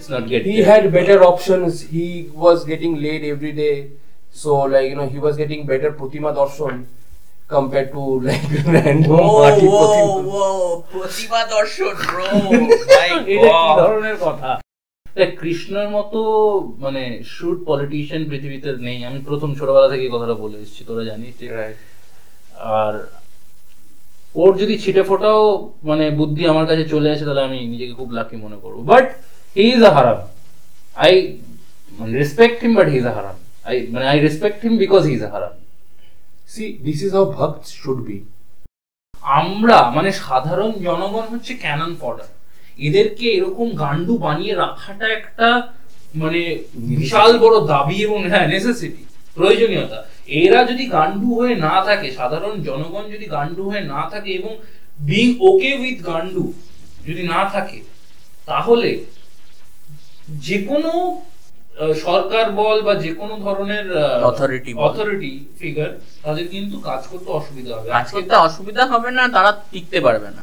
let's not get he there. had better options he was getting laid every day so like you know he was getting better Pratima Darshan compared to like random Whoa, party whoa, Pratima. whoa, মাই এটা কি ধরনের কথা কৃষ্ণের মতো মানে shoot politician পৃথিবীতে নেই আমি প্রথম ছোটবেলা থেকে কথাটা বলে এসেছি তোরা জানিস আর ওর যদি ছিটে ফোটাও মানে বুদ্ধি আমার কাছে চলে আসে তাহলে আমি নিজেকে খুব লাকি মনে করব বাট ইজ আ হারাম I respect him but he is a হারাম আই মানে I respect him because he is a হারাম see this is how bhakts should be. আমরা মানে সাধারণ জনগণ হচ্ছে ক্যানন ফডার এদেরকে এরকম গান্ডু বানিয়ে রাখাটা একটা মানে বিশাল বড় দাবি এবং হ্যাঁ নেসেসিটি প্রয়োজনীয়তা। এরা যদি গান্ডু হয়ে না থাকে সাধারণ জনগণ যদি গান্ডু হয়ে না থাকে এবং বিং ওকে উইথ গান্ডু যদি না থাকে তাহলে যে কোনো সরকার বল বা যে কোনো ধরনের Authority বল। অথরিটি ফিগার তাদের কিন্তু কাজ করতে অসুবিধা হবে আজকে তো অসুবিধা হবে না তারা টিকতে পারবে না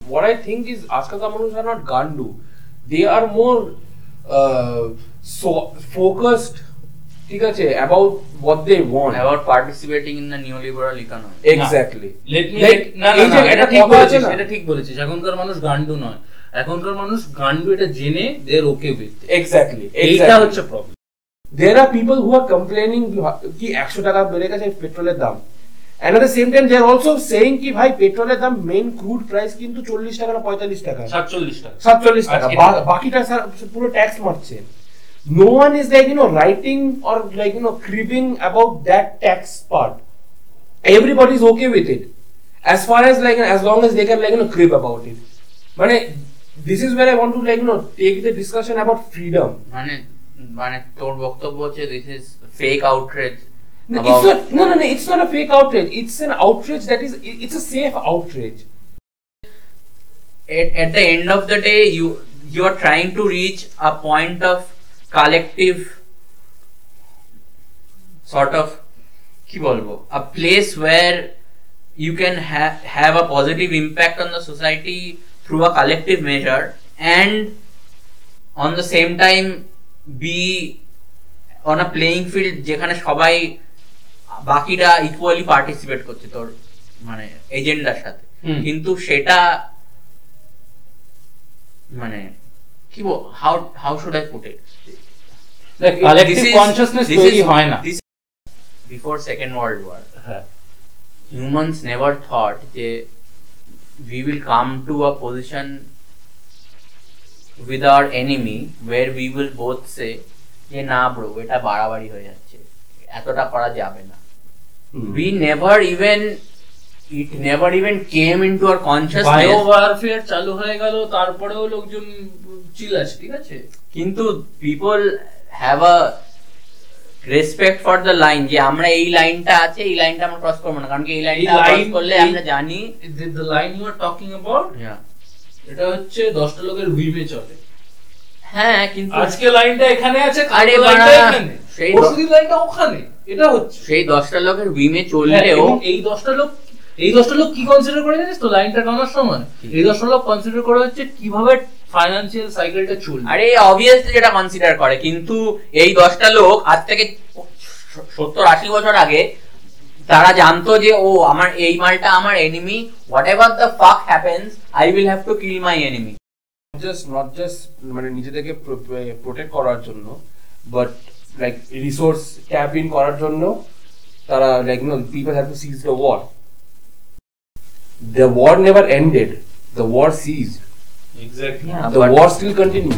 what I think is Askata Manus are not Gandu. They are more uh, so focused ঠিক আছে about what they want. About participating in the new liberal economy Exactly. Let me Like, না না এটা ঠিক বলেছিস না? এটা ঠিক বলেছিস এখনকার মানুষ গান্ডু নয় এখনকার মানুষ গান্ডু এটা জেনে দের ওকে উইথ Exactly. এইটা হচ্ছে problem There are people who are complaining কি একশো টাকা বেড়ে গেছে পেট্রোলের দাম? And at the same time, they are also saying কি ভাই পেট্রোলের দাম মেইন ক্রুড প্রাইস কিন্তু চল্লিশ টাকা না পঁয়তাল্লিশ টাকা? সাতচল্লিশ টাকা। সাতচল্লিশ টাকা। বাকিটা পুরো ট্যাক্স মারছে। Like you know writing or like you know cribbing about that tax part everybody is okay with it as far as like as long as they can like you know crib about it মানে This is war I want to like you know take the discussion about freedom মানে মানে তোর বক্তব্য হচ্ছে this is fake outrage No, it's not, no, no, no, it's not a fake outrage. It's an outrage that is, it- it's a safe outrage. at, at the end of the day you you are trying to reach a point of collective sort of কি বলবো a place where you can ha- have a positive impact on the society through a collective measure and on the same time be on a playing field যেখানে সবাই বাকিরা equally participate করছে তোর মানে এজেন্ডার সাথে। কিন্তু সেটা মানে কি বল how how should I put it collective তৈরি হয় না। Before second world war humans never thought যে we will come to a position with our enemy where we will both say যে না ব্রো এটা বাড়াবাড়ি হয়ে যাচ্ছে এতটা করা যাবে না we never even it never even came into our bio consciousness warfare চালু হয়ে গেল তারপরেও লোকজন চিল আছে ঠিক আছে কিন্তু people have a respect for the line যে আমরা এই লাইনটা আছে এই লাইনটা আমরা ক্রস করব না। কারণ কি এই লাইনটা ক্রস করলে আমরা জানি the line you are talking about. এটা হচ্ছে দশটা লোকের হুইমে চলে। হ্যাঁ কিন্তু আজকে লাইনটা এখানে আছে আরে লাইনটা বাড়া, এখানে। সেই পরশুদিন লাইনটা ওখানে এটা হচ্ছে। সেই দশটা লোকের উইমে হ্যাঁ, চললেও এই দশটা লোক এই দশটা লোক কি কনসিডার করে জানিস তো? লাইনটা টানার সময়। এই দশটা লোক কনসিডার করে হচ্ছে কীভাবে ফাইন্যান্সিয়াল সাইকেলটা চলবে। আরে অবভিয়াসলি যেটা কনসিডার করে কিন্তু এই দশটা লোক আজ থেকে সত্তর আশি বছর আগে তারা জানতো যে ও আমার এই মালটা আমার enemy whatever the fuck happens I will have to kill my enemy just not just মানে নিজেদেরকে প্রোটেক্ট করার জন্য but like resource tap in করার জন্য তারা like no people have to cease the war the war never ended the war ceased exactly Yeah, the but- war still continue